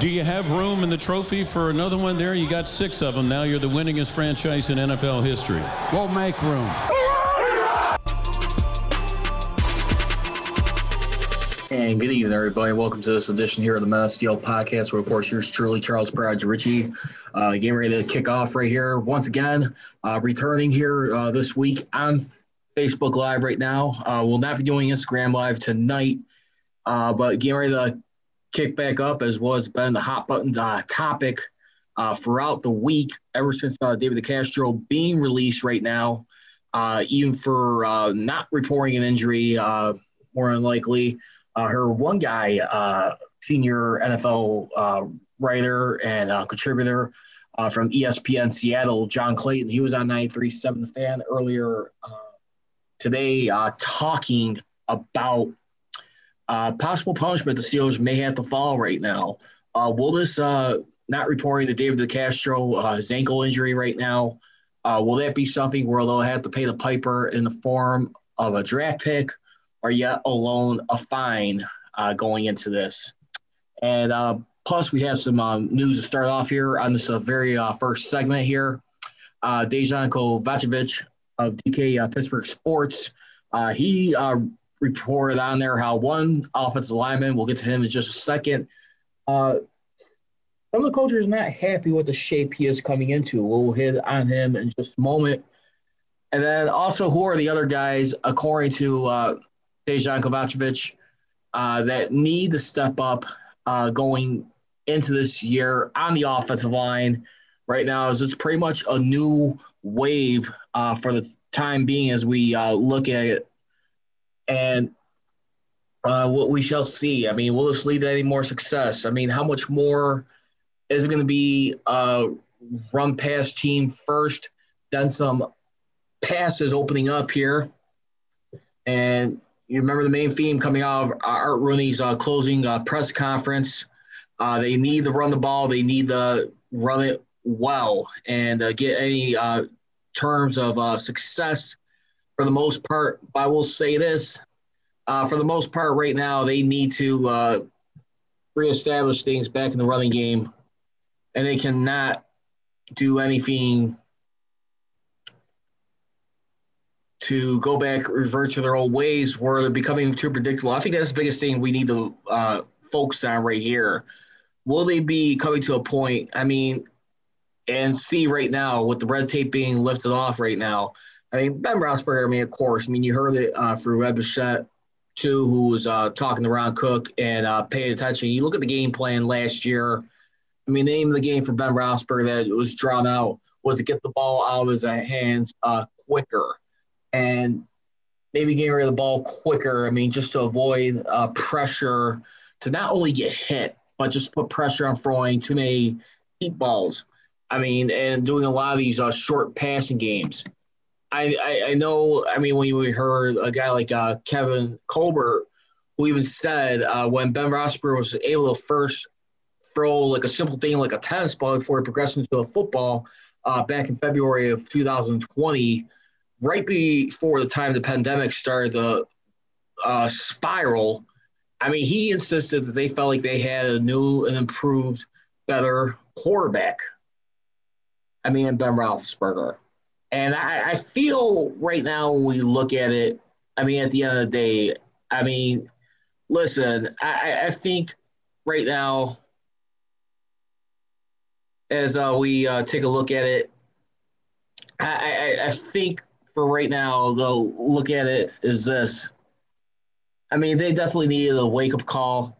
Do you have room in the trophy for another one there? You got six of them now. You're the winningest franchise in NFL history. We'll make room. And good evening, everybody. Welcome to this edition here of the Mass Steel Podcast, where, of course, yours truly, Charles Pride Ritchie, uh, getting ready to kick off right here. Once again, uh, returning here uh, this week on Facebook Live right now. Uh, we'll not be doing Instagram Live tonight, uh, but getting ready to kick back up as was been the hot button uh, topic uh, throughout the week, ever since uh, David DeCastro being released right now, uh, even for uh, not reporting an injury, uh, more unlikely. Uh, her one guy, uh, senior NFL writer and contributor from ESPN Seattle, John Clayton, he was on 93.7 The Fan earlier today talking about uh, possible punishment the Steelers may have to follow right now. Uh, will this, uh, not reporting to David DeCastro, uh, his ankle injury right now, uh, will that be something where they'll have to pay the piper in the form of a draft pick or yet alone a fine uh, going into this? And uh, plus, we have some um, news to start off here on this very first segment here. Uh, Dejan Kovacevic of DK Pittsburgh Sports, he reported on there how one offensive lineman, we'll get to him in just a second, uh, some of the coaches are not happy with the shape he is coming into. We'll hit on him in just a moment. And then also, who are the other guys, according to uh, Dejan Kovacevic, uh, that need to step up uh, going into this year on the offensive line right now? Is it's pretty much a new wave uh, for the time being as we uh, look at it. And uh, what we shall see. I mean, will this lead to any more success? I mean, how much more is it going to be a run pass team first, then some passes opening up here? And you remember the main theme coming out of Art Rooney's uh, closing uh, press conference. Uh, they need to run the ball. They need to run it well and uh, get any uh, terms of uh, success for the most part. I will say this uh, for the most part, right now, they need to uh, reestablish things back in the running game, and they cannot do anything to go back, revert to their old ways where they're becoming too predictable. I think that's the biggest thing we need to uh, focus on right here. Will they be coming to a point? I mean, and see right now with the red tape being lifted off right now. I mean, Ben Roethlisberger. I mean, of course. I mean, you heard it uh, through Ed Bouchette too, who was uh, talking to Ron Cook and uh, paying attention. You look at the game plan last year. I mean, the name of the game for Ben Roethlisberger that was drawn out was to get the ball out of his hands uh, quicker and maybe getting rid of the ball quicker. I mean, just to avoid uh, pressure to not only get hit, but just put pressure on throwing too many deep balls. I mean, and doing a lot of these uh, short passing games. I, I, I know, I mean, when we heard a guy like uh, Kevin Colbert, who even said uh, when Ben Roethlisberger was able to first throw like a simple thing like a tennis ball before he progressed into a football uh, back in February of 2020, right before the time the pandemic started to uh, spiral. I mean, he insisted that they felt like they had a new and improved, better quarterback. I mean, Ben Roethlisberger. And I, I feel right now when we look at it, I mean, at the end of the day, I mean, listen, I, I think right now, as uh, we uh, take a look at it, I, I, I think for right now, they'll look at it is this. I mean, they definitely needed a wake up call,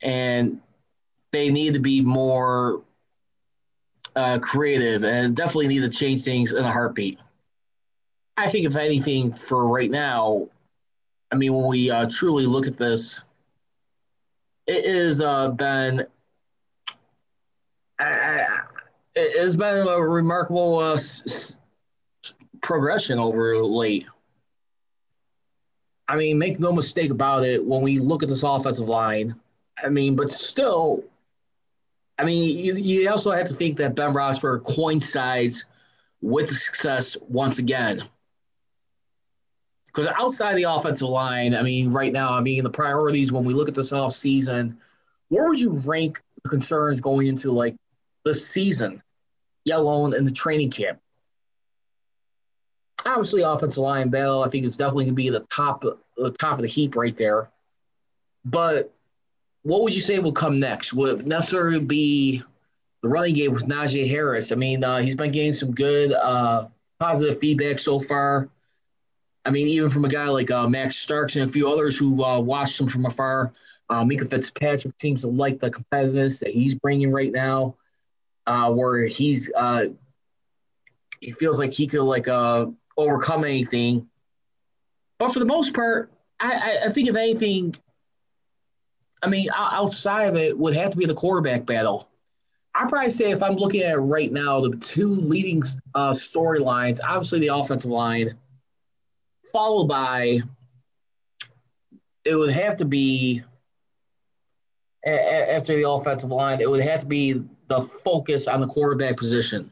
and they need to be more uh, creative and definitely need to change things in a heartbeat. I think, if anything, for right now, I mean, when we uh, truly look at this, it has uh, been I, it's been a remarkable uh, s- progression over late. I mean, make no mistake about it. When we look at this offensive line, I mean, but still, I mean, you, you also have to think that Ben Roethlisberger coincides with success once again. Because outside the offensive line, I mean, right now, I mean, the priorities when we look at this off season, where would you rank the concerns going into like the season, yet alone in the training camp? Obviously, offensive line battle, I think is definitely going to be the top, the top of the heap right there. But what would you say will come next? Would necessarily be the running game with Najee Harris? I mean, uh, he's been getting some good uh, positive feedback so far. I mean, even from a guy like uh, Max Starks and a few others who uh, watched him from afar, uh, Minkah Fitzpatrick seems to like the competitiveness that he's bringing right now, uh, where he's uh, he feels like he could like overcome anything. But for the most part, I, I think if anything, I mean, outside of it, would have to be the quarterback battle. I'd probably say if I'm looking at it right now, the two leading uh, storylines, obviously the offensive line, followed by it would have to be after the offensive line, it would have to be the focus on the quarterback position.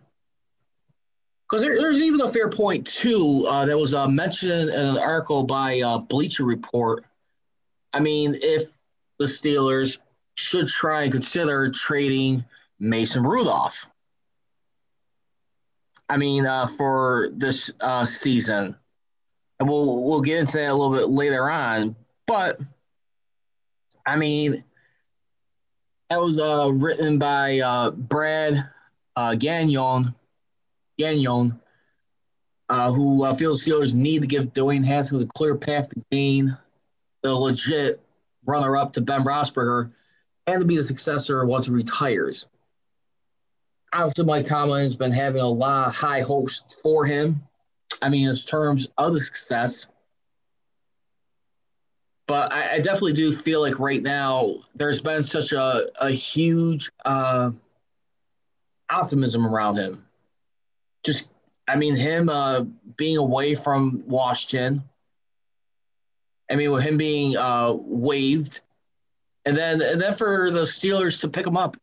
Because there, there's even a fair point too uh, that was uh, mentioned in an article by uh, Bleacher Report. I mean, if the Steelers should try and consider trading Mason Rudolph. I mean, uh, for this uh, season, and we'll we'll get into that a little bit later on. But I mean, that was uh, written by uh, Brad uh, Gagnon, Gagnon, uh, who uh, feels Steelers need to give Dwayne Haskins a clear path to gain the legit runner up to Ben Roethlisberger and to be the successor once he retires. Obviously, Mike Tomlin has been having a lot of high hopes for him. I mean, in terms of the success. But I, I definitely do feel like right now there's been such a, a huge uh, optimism around him. Just, I mean, him uh, being away from Washington, I mean, with him being uh, waived, and then and then for the Steelers to pick him up,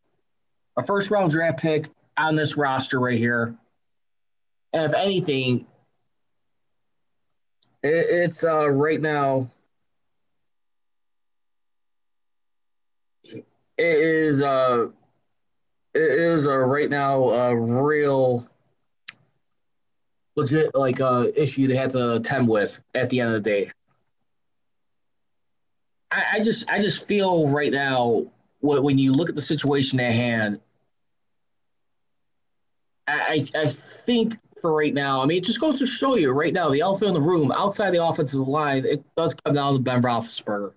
a first round draft pick on this roster right here. And if anything, it, it's uh, right now. It is uh, it is uh, right now a real legit like uh, issue they had to attend with at the end of the day. I, I just I just feel right now when you look at the situation at hand, I, I think for right now, I mean, it just goes to show you right now the elephant in the room outside the offensive line, it does come down to Ben Roethlisberger.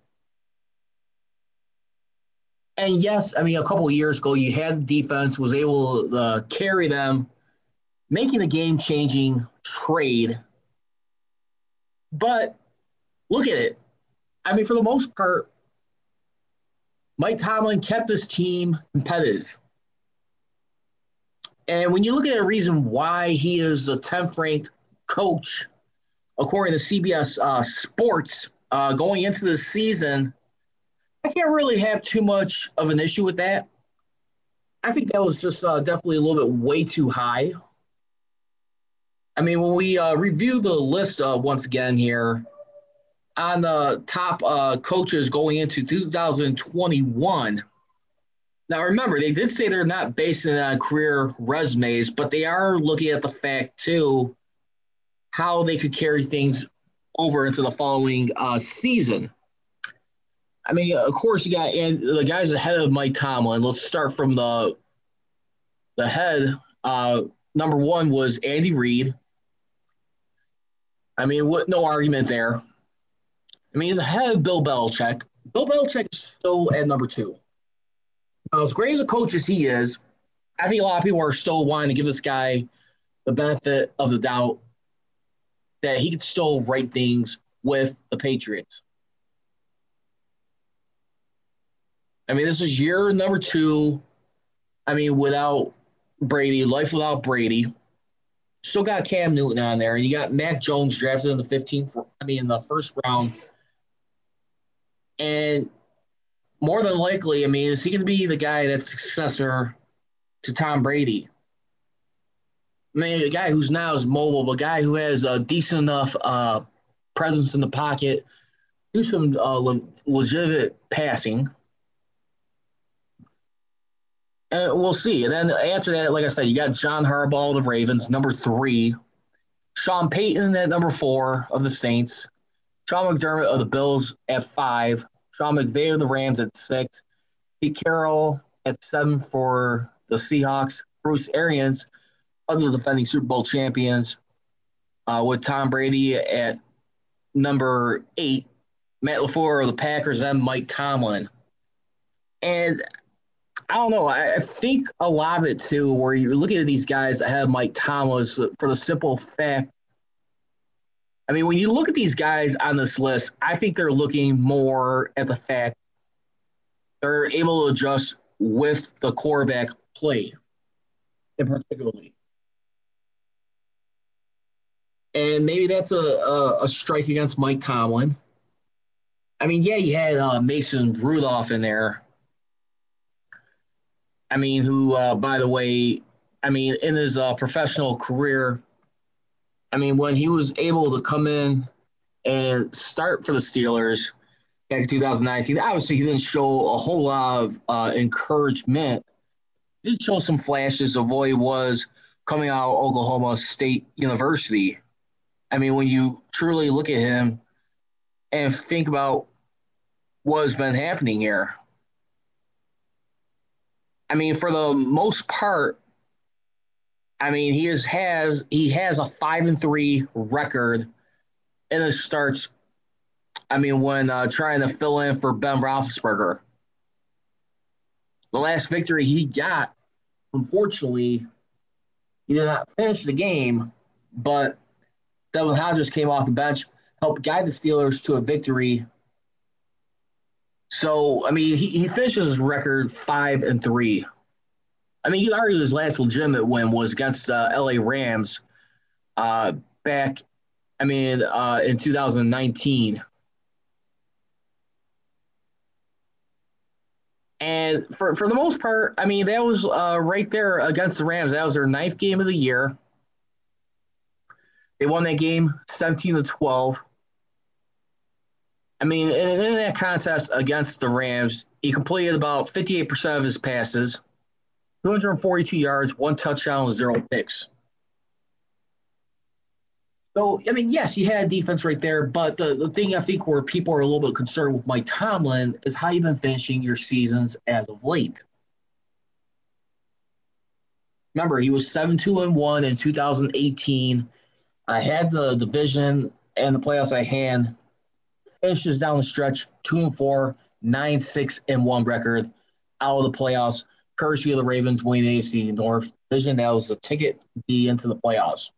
And yes, I mean, a couple years ago, you had defense was able to uh, carry them, making a game-changing trade. But look at it. I mean, for the most part, Mike Tomlin kept this team competitive. And when you look at a reason why he is a 10th ranked coach, according to CBS uh, Sports, uh, going into the season, I can't really have too much of an issue with that. I think that was just uh, definitely a little bit way too high. I mean, when we uh, review the list uh, once again here, on the top uh, coaches going into 2021, now, remember, they did say they're not basing it on career resumes, but they are looking at the fact, too, how they could carry things over into the following uh, season. I mean, of course, you got and the guys ahead of Mike Tomlin. Let's start from the the head. Uh, number one was Andy Reid. I mean, what? No argument there. I mean, he's ahead of Bill Belichick. Bill Belichick is still at number two. Now, as great as a coach as he is, I think a lot of people are still wanting to give this guy the benefit of the doubt that he could still write things with the Patriots. I mean, this is year number two I mean, without Brady, life without Brady. Still got Cam Newton on there. And you got Mac Jones drafted in the 15th, I mean, in the first round. And more than likely, I mean, is he going to be the guy that's successor to Tom Brady? I mean, a guy who's now is mobile, but a guy who has a decent enough uh, presence in the pocket, do some uh, le- legitimate passing. And we'll see. And then after that, like I said, you got John Harbaugh of the Ravens, number three. Sean Payton at number four of the Saints. Sean McDermott of the Bills at five. Sean McVay of the Rams at six. Pete Carroll at seven for the Seahawks. Bruce Arians of the defending Super Bowl champions uh, with Tom Brady at number eight. Matt LaFleur of the Packers and Mike Tomlin. And I don't know. I, think a lot of it too, where you're looking at these guys that have Mike Tomlin for the simple fact. I mean, when you look at these guys on this list, I think they're looking more at the fact they're able to adjust with the quarterback play, in particularly. And maybe that's a, a, a strike against Mike Tomlin. I mean, yeah, you had uh, Mason Rudolph in there, I mean, who, uh, by the way, I mean, in his uh, professional career, I mean, when he was able to come in and start for the Steelers back in 2019, obviously he didn't show a whole lot of uh, encouragement. He did show some flashes of what he was coming out of Oklahoma State University. I mean, when you truly look at him and think about what's been happening here, I mean, for the most part, I mean, he is has he has a five and three record in his starts. I mean, when uh, trying to fill in for Ben Roethlisberger, the last victory he got, unfortunately, he did not finish the game, but Devlin Hodges came off the bench, helped guide the Steelers to a victory so I mean, he, he finishes his record five and three. I mean, you could argue his last legitimate win was against uh, LA Rams uh, back. I mean, uh, in 2019. And for, for the most part, I mean, that was uh, right there against the Rams. That was their ninth game of the year. They won that game 17 to 12. I mean, in, in that contest against the Rams, he completed about 58% of his passes, 242 yards, one touchdown, zero picks. So, I mean, yes, he had defense right there, but the, the thing I think where people are a little bit concerned with Mike Tomlin is how you've been finishing your seasons as of late. Remember, he was 7 2 and 1 in 2018. I had the division and the playoffs at hand finishes down the stretch two and four, nine six and one record out of the playoffs. Courtesy of the Ravens winning the AFC North division. That was the ticket to be into the playoffs.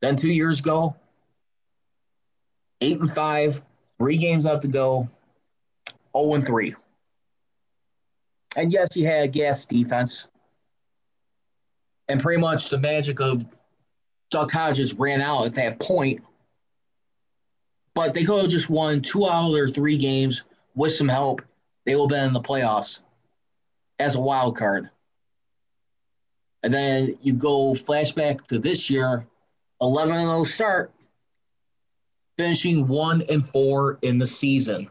Then two years ago, eight and five, three games left to go, 0 and three. And yes, he had gas defense. And pretty much the magic of Duck Hodges ran out at that point but they could have just won two out of their three games with some help. They will have been in the playoffs as a wild card. And then you go flashback to this year, 11 0 start, finishing one and four in the season.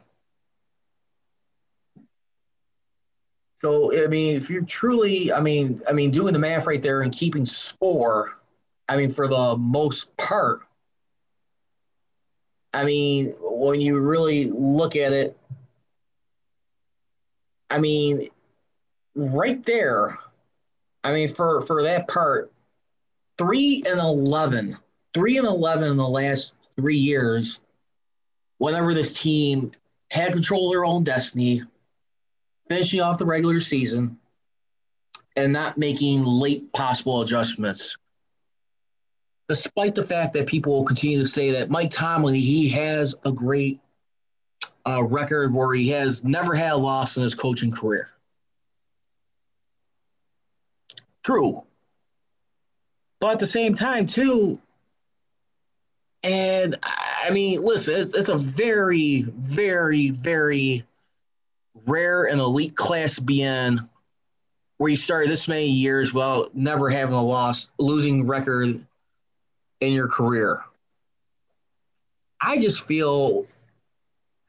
So I mean, if you're truly, I mean, I mean, doing the math right there and keeping score, I mean, for the most part, I mean, when you really look at it, I mean, right there, I mean, for, for that part, three and 11, three and 11 in the last three years, whenever this team had control of their own destiny, finishing off the regular season, and not making late possible adjustments despite the fact that people will continue to say that Mike Tomlin, he has a great uh, record where he has never had a loss in his coaching career. True. But at the same time, too, and I mean, listen, it's, it's a very, very, very rare and elite class BN where you started this many years without never having a loss, losing record in your career. I just feel,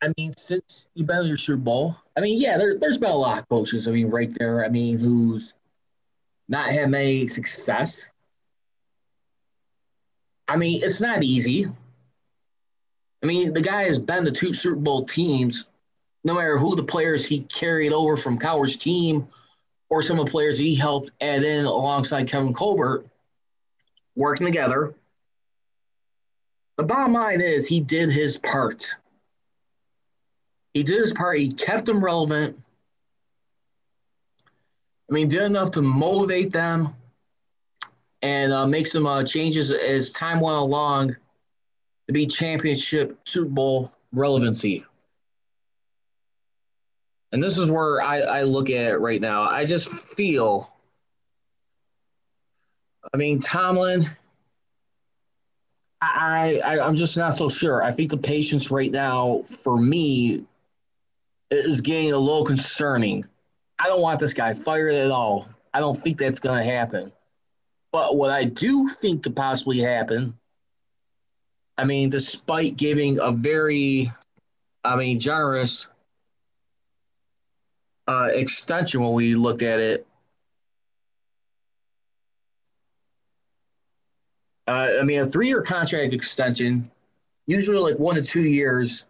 I mean, since you've been in your Super Bowl, I mean, yeah, there, there's been a lot of coaches, I mean, right there, I mean, who's not have any success. I mean, it's not easy. I mean, the guy has been to two Super Bowl teams, no matter who the players he carried over from Cowher's team or some of the players he helped add in alongside Kevin Colbert, working together. The bottom line is he did his part. He did his part. He kept them relevant. I mean, did enough to motivate them and uh, make some uh, changes as time went along to be championship Super Bowl relevancy. And this is where I, I look at it right now. I just feel, I mean, Tomlin, I, I I'm just not so sure. I think the patience right now for me is getting a little concerning. I don't want this guy fired at all. I don't think that's going to happen. But what I do think could possibly happen, I mean, despite giving a very, I mean, generous uh, extension when we looked at it. Uh, I mean, a three year contract extension, usually like one to two years.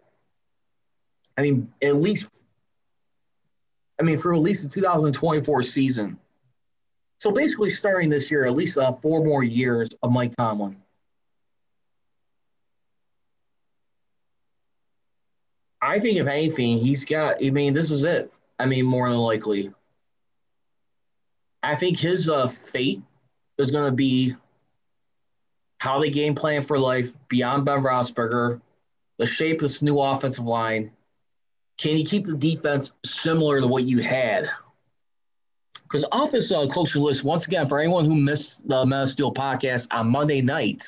I mean, at least, I mean, for at least the 2024 season. So basically, starting this year, at least uh, four more years of Mike Tomlin. I think, if anything, he's got, I mean, this is it. I mean, more than likely. I think his uh, fate is going to be how they game plan for life beyond Ben Roethlisberger, the shape of this new offensive line. Can you keep the defense similar to what you had? Because office uh, coaching list, once again, for anyone who missed the Metal Steel podcast on Monday night,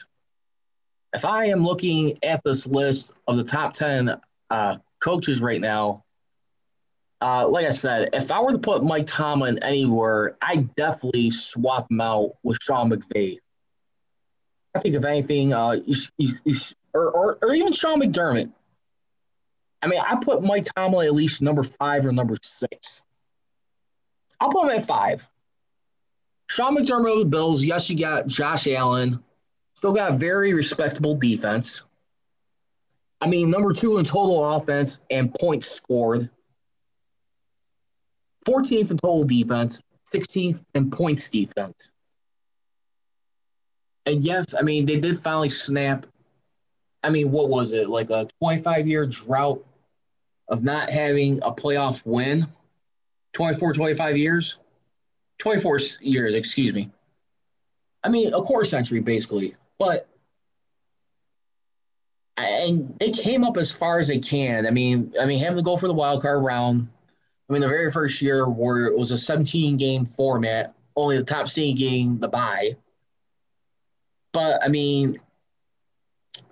if I am looking at this list of the top 10 uh, coaches right now, uh, like I said, if I were to put Mike Tomlin anywhere, I definitely swap him out with Sean McVay. I think if anything, uh, you, you, you, or, or, or even Sean McDermott. I mean, I put Mike Tomlin at least number five or number six. I'll put him at five. Sean McDermott the Bills. Yes, you got Josh Allen. Still got a very respectable defense. I mean, number two in total offense and points scored. 14th in total defense, 16th in points defense. And yes, I mean, they did finally snap. I mean, what was it? Like a 25 year drought of not having a playoff win? 24, 25 years? 24 years, excuse me. I mean, a quarter century, basically. But, and they came up as far as they can. I mean, I mean, having to go for the wild card round, I mean, the very first year where it was a 17 game format, only the top seed getting the bye. But I mean,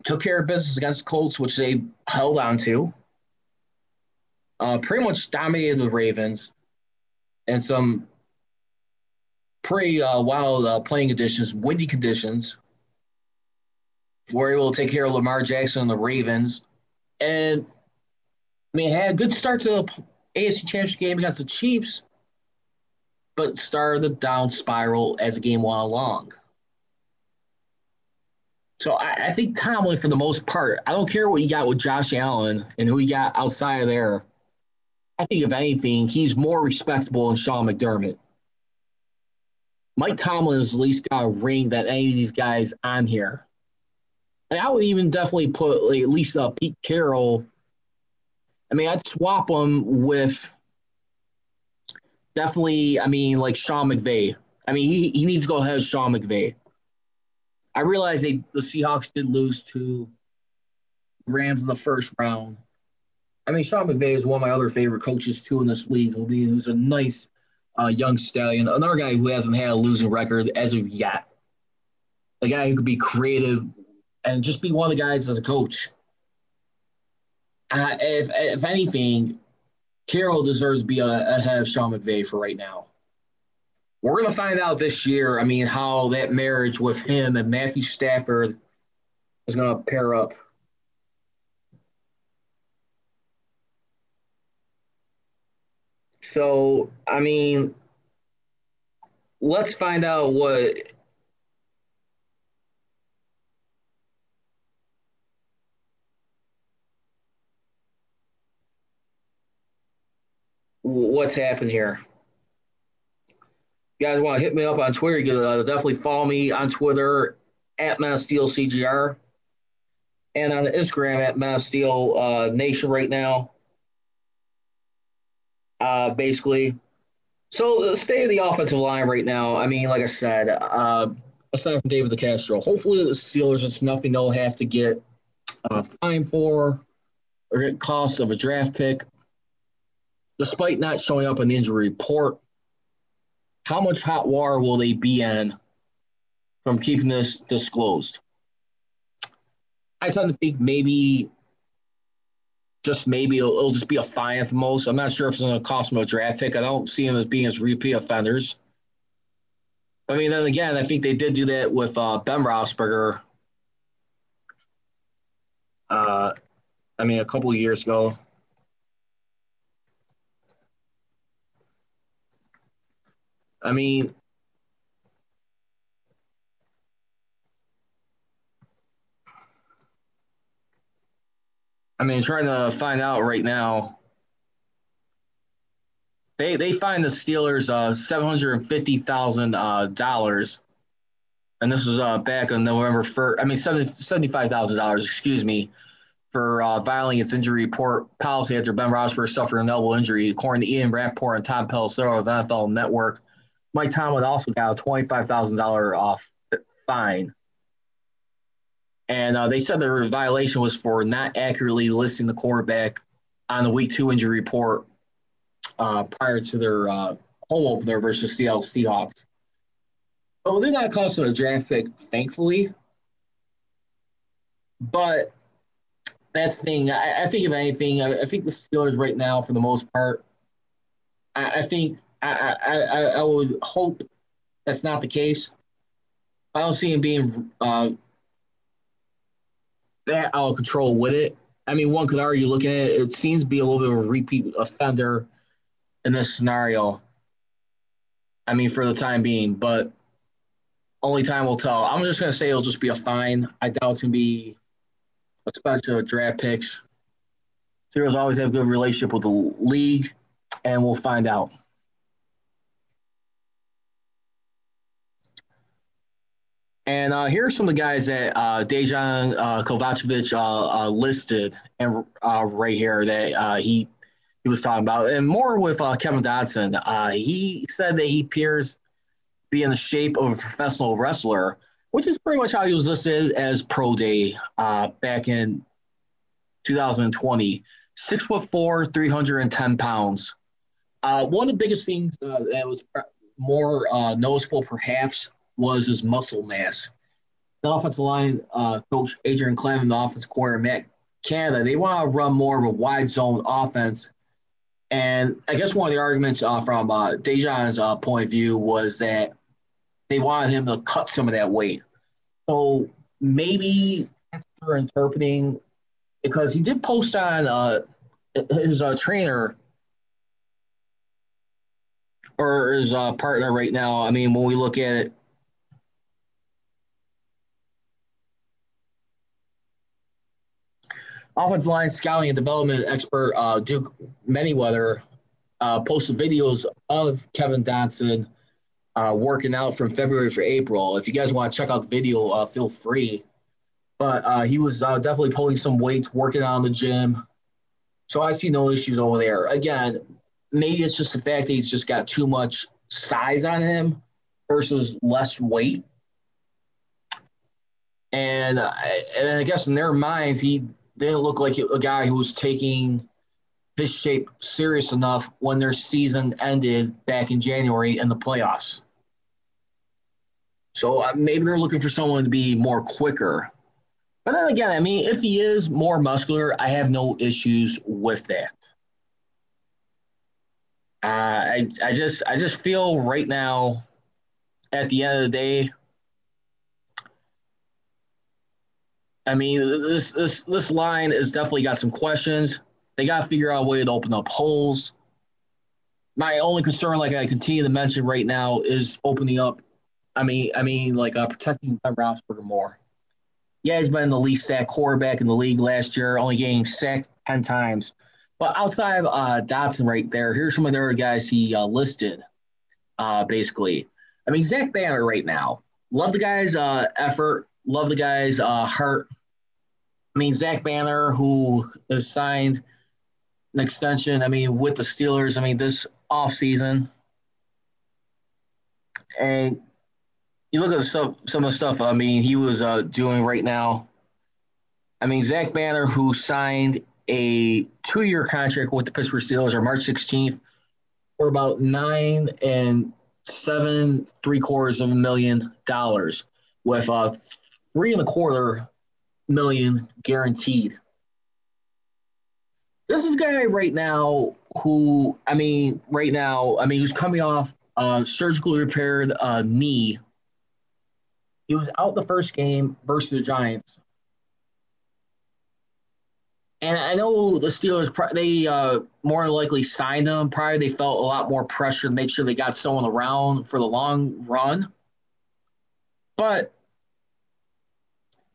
took care of business against Colts, which they held on to. Uh, pretty much dominated the Ravens and some pretty uh, wild uh, playing conditions, windy conditions. Were able to take care of Lamar Jackson and the Ravens. And I mean, had a good start to the AFC Championship game against the Chiefs, but started the down spiral as the game went along. So I, I, think Tomlin, for the most part, I don't care what you got with Josh Allen and who you got outside of there. I think if anything, he's more respectable than Sean McDermott. Mike Tomlin has at least got a ring that any of these guys on here. And I would even definitely put like, at least uh, Pete Carroll I mean, I'd swap him with definitely, I mean, like Sean McVay. I mean, he, he needs to go ahead of Sean McVay. I realize they, the Seahawks did lose to Rams in the first round. I mean, Sean McVay is one of my other favorite coaches, too, in this league. Who's a nice uh, young stallion, another guy who hasn't had a losing record as of yet. A guy who could be creative and just be one of the guys as a coach. Uh, if if anything, Carroll deserves to be ahead of Sean McVay for right now. We're to find out this year. I mean, how that marriage with him and Matthew Stafford is to pair up. So, I mean, let's find out what what's happened here. You guys want to hit me up on Twitter, you uh, definitely follow me on Twitter at MassSteelCGR and on Instagram at MassSteel uh, Nation right now. Uh, basically. So the state of the offensive line right now, I mean, like I said, uh, aside from David DeCastro, hopefully the Steelers, it's nothing they'll have to get uh, fined for or get cost of a draft pick despite not showing up in the injury report, how much hot water will they be in from keeping this disclosed? I tend to think maybe, just maybe it'll, it'll just be a fine at the most. I'm not sure if it's going to cost them a draft pick. I don't see them as being as repeat offenders. I mean, then again, I think they did do that with uh, Ben Roethlisberger. Uh, I mean, a couple years ago. I mean, I mean, trying to find out right now. They they find the Steelers uh seven hundred and fifty thousand uh dollars, and this was uh back on November first. I mean seventy five thousand dollars. Excuse me, for uh, violating its injury report policy after Ben Roethlisberger suffered an elbow injury, according to Ian Rapoport and Tom Pelissero of NFL Network. Mike Tomlin also got a twenty-five thousand dollar off fine, and uh, they said their violation was for not accurately listing the quarterback on the Week Two injury report uh, prior to their uh, home opener versus Seattle Seahawks. So they got cost of a draft pick, thankfully, but that's the thing. I, I think if anything, I, I, think the Steelers right now, for the most part, I, I think I, I, I would hope that's not the case. I don't see him being uh, that out of control with it. I mean, one could argue looking at it, it seems to be a little bit of a repeat offender in this scenario. I mean, for the time being, but only time will tell. I'm just going to say it'll just be a fine. I doubt it's going to be a special draft picks. Steelers always have good relationship with the league, and we'll find out. And uh, here are some of the guys that uh, Dejan uh, Kovacevic uh, uh, listed, and uh, right here that uh, he he was talking about, and more with Kevin Dotson. he said that he appears to be in the shape of a professional wrestler, which is pretty much how he was listed as pro day back in 2020. Six foot four, 310 pounds. one of the biggest things that was more noticeable, perhaps, was his muscle mass. The offensive line uh, coach Adrian Klemm and the offensive coordinator Matt Canada, they want to run more of a wide zone offense. And I guess one of the arguments uh, from uh, Dejan's uh, point of view was that they wanted him to cut some of that weight. So maybe after interpreting, because he did post on uh, his uh, trainer or his uh, partner right now. I mean, when we look at it, offensive line scouting and development expert uh, Duke Manyweather uh, posted videos of Kevin Dotson uh, working out from February for April. If you guys want to check out the video, uh, feel free. But uh, he was uh, definitely pulling some weights, working out in the gym. So I see no issues over there. Again, maybe it's just the fact that he's just got too much size on him versus less weight. And, and I guess in their minds, he didn't look like a guy who was taking his shape serious enough when their season ended back in January in the playoffs. So uh, maybe they're looking for someone to be more quicker. But then again, I mean, if he is more muscular, I have no issues with that. Uh, I I just I just feel right now, at the end of the day, I mean this this this line has definitely got some questions. They got to figure out a way to open up holes. My only concern, like I continue to mention right now, is opening up. I mean, I mean, like uh, protecting Ben Roethlisberger more. Yeah, he's been the least sacked quarterback in the league last year, only getting sacked ten times. But outside of uh, Dotson right there, here's some of the other guys he uh, listed. Uh, basically, I mean Zach Banner right now. Love the guy's uh, effort. Love the guy's uh, heart. I mean Zach Banner, who is signed an extension. I mean, with the Steelers, I mean, this offseason. And you look at some, some of the stuff, I mean, he was uh, doing right now. I mean, Zach Banner, who signed a two year contract with the Pittsburgh Steelers on March 16th for about nine and seven, three quarters of a million dollars with uh, three and a quarter million guaranteed this is guy right now who, I mean, right now, I mean, who's coming off a surgically repaired uh, knee. He was out the first game versus the Giants. And I know the Steelers, they uh, more likely signed him. Probably they felt a lot more pressure to make sure they got someone around for the long run. But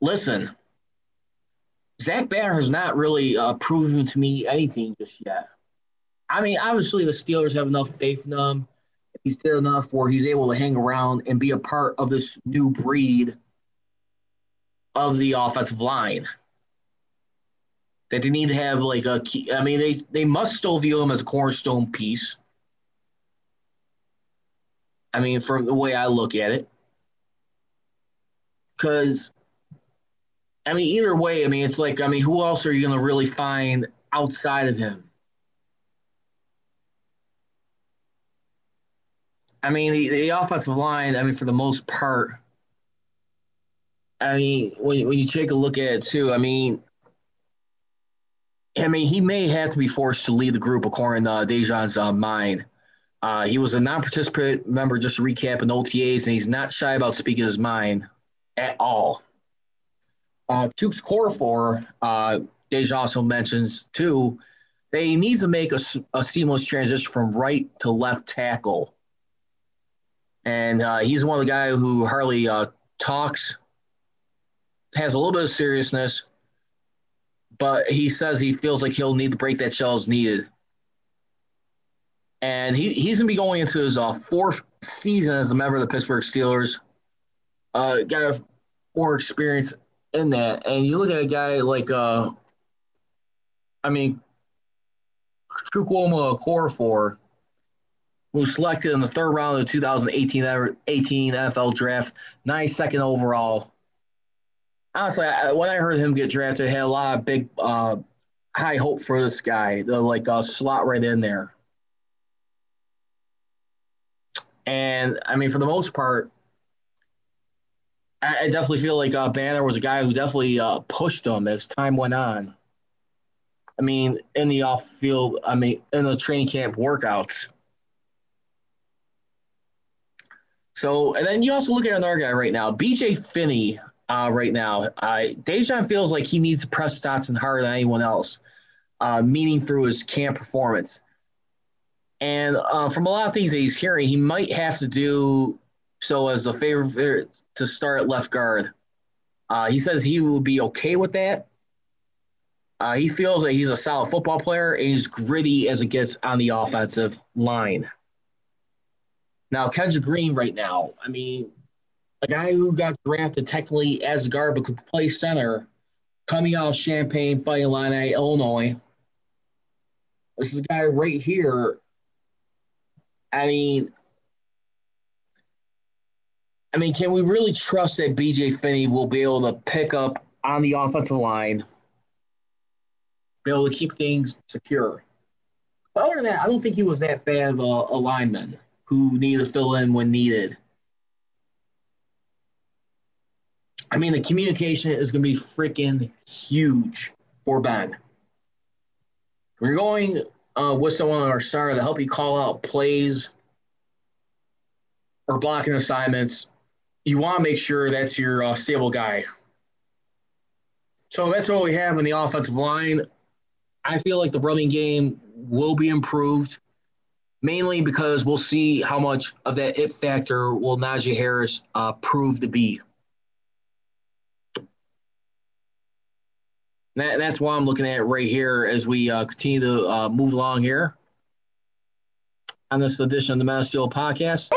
listen, Zach Banner has not really uh, proven to me anything just yet. I mean, obviously the Steelers have enough faith in him. He's did enough where he's able to hang around and be a part of this new breed of the offensive line. That they need to have like a key. I mean, they they must still view him as a cornerstone piece. I mean, from the way I look at it, because I mean, either way, I mean, it's like, I mean, who else are you going to really find outside of him? I mean, the, the offensive line, I mean, for the most part, I mean, when, when you take a look at it too, I mean, I mean, he may have to be forced to lead the group according to uh, Dejan's uh, mind. Uh, he was a non-participant member, just to recap, in OTAs, and he's not shy about speaking his mind at all. Uh, Chuks Okorafor, uh, Deja also mentions too, they need to make a, a seamless transition from right to left tackle. And uh, he's one of the guys who hardly uh, talks, has a little bit of seriousness, but he says he feels like he'll need to break that shell as needed. And he, he's going to be going into his uh, fourth season as a member of the Pittsburgh Steelers. Uh, got more experience in that. And you look at a guy like, uh, I mean, Chukwuma Okorafor, who was selected in the third round of the 2018 18 NFL draft, 92nd overall. Honestly, I, when I heard him get drafted, I had a lot of big, uh, high hope for this guy the like uh, slot right in there. And I mean, for the most part, I, definitely feel like uh, Banner was a guy who definitely uh, pushed him as time went on. I mean, in the off field, I mean, in the training camp workouts. So, and then you also look at another guy right now, BJ Finney. Uh, right now, uh, Dejan feels like he needs to press Dotson harder than anyone else, uh, meaning through his camp performance. And uh, from a lot of things that he's hearing, he might have to do so as a favorite to start left guard. Uh, he says he will be okay with that. Uh, he feels that he's a solid football player and he's gritty as it gets on the offensive line. Now, Kendrick Green right now, I mean, a guy who got drafted technically as guard but could play center, coming out of Champaign, Fighting Illini, Illinois. This is a guy right here. I mean, I mean, can we really trust that BJ Finney will be able to pick up on the offensive line, be able to keep things secure? But other than that, I don't think he was that bad of a, a lineman who needed to fill in when needed. I mean, the communication is going to be freaking huge for Ben. We're going uh, with someone on our side to help you call out plays or blocking assignments. You want to make sure that's your uh, stable guy. So that's what we have in the offensive line. I feel like the running game will be improved, mainly because we'll see how much of that it factor will Najee Harris uh, prove to be. That, that's what I'm looking at right here as we uh, continue to uh, move along here on this edition of the Mass Steel Podcast.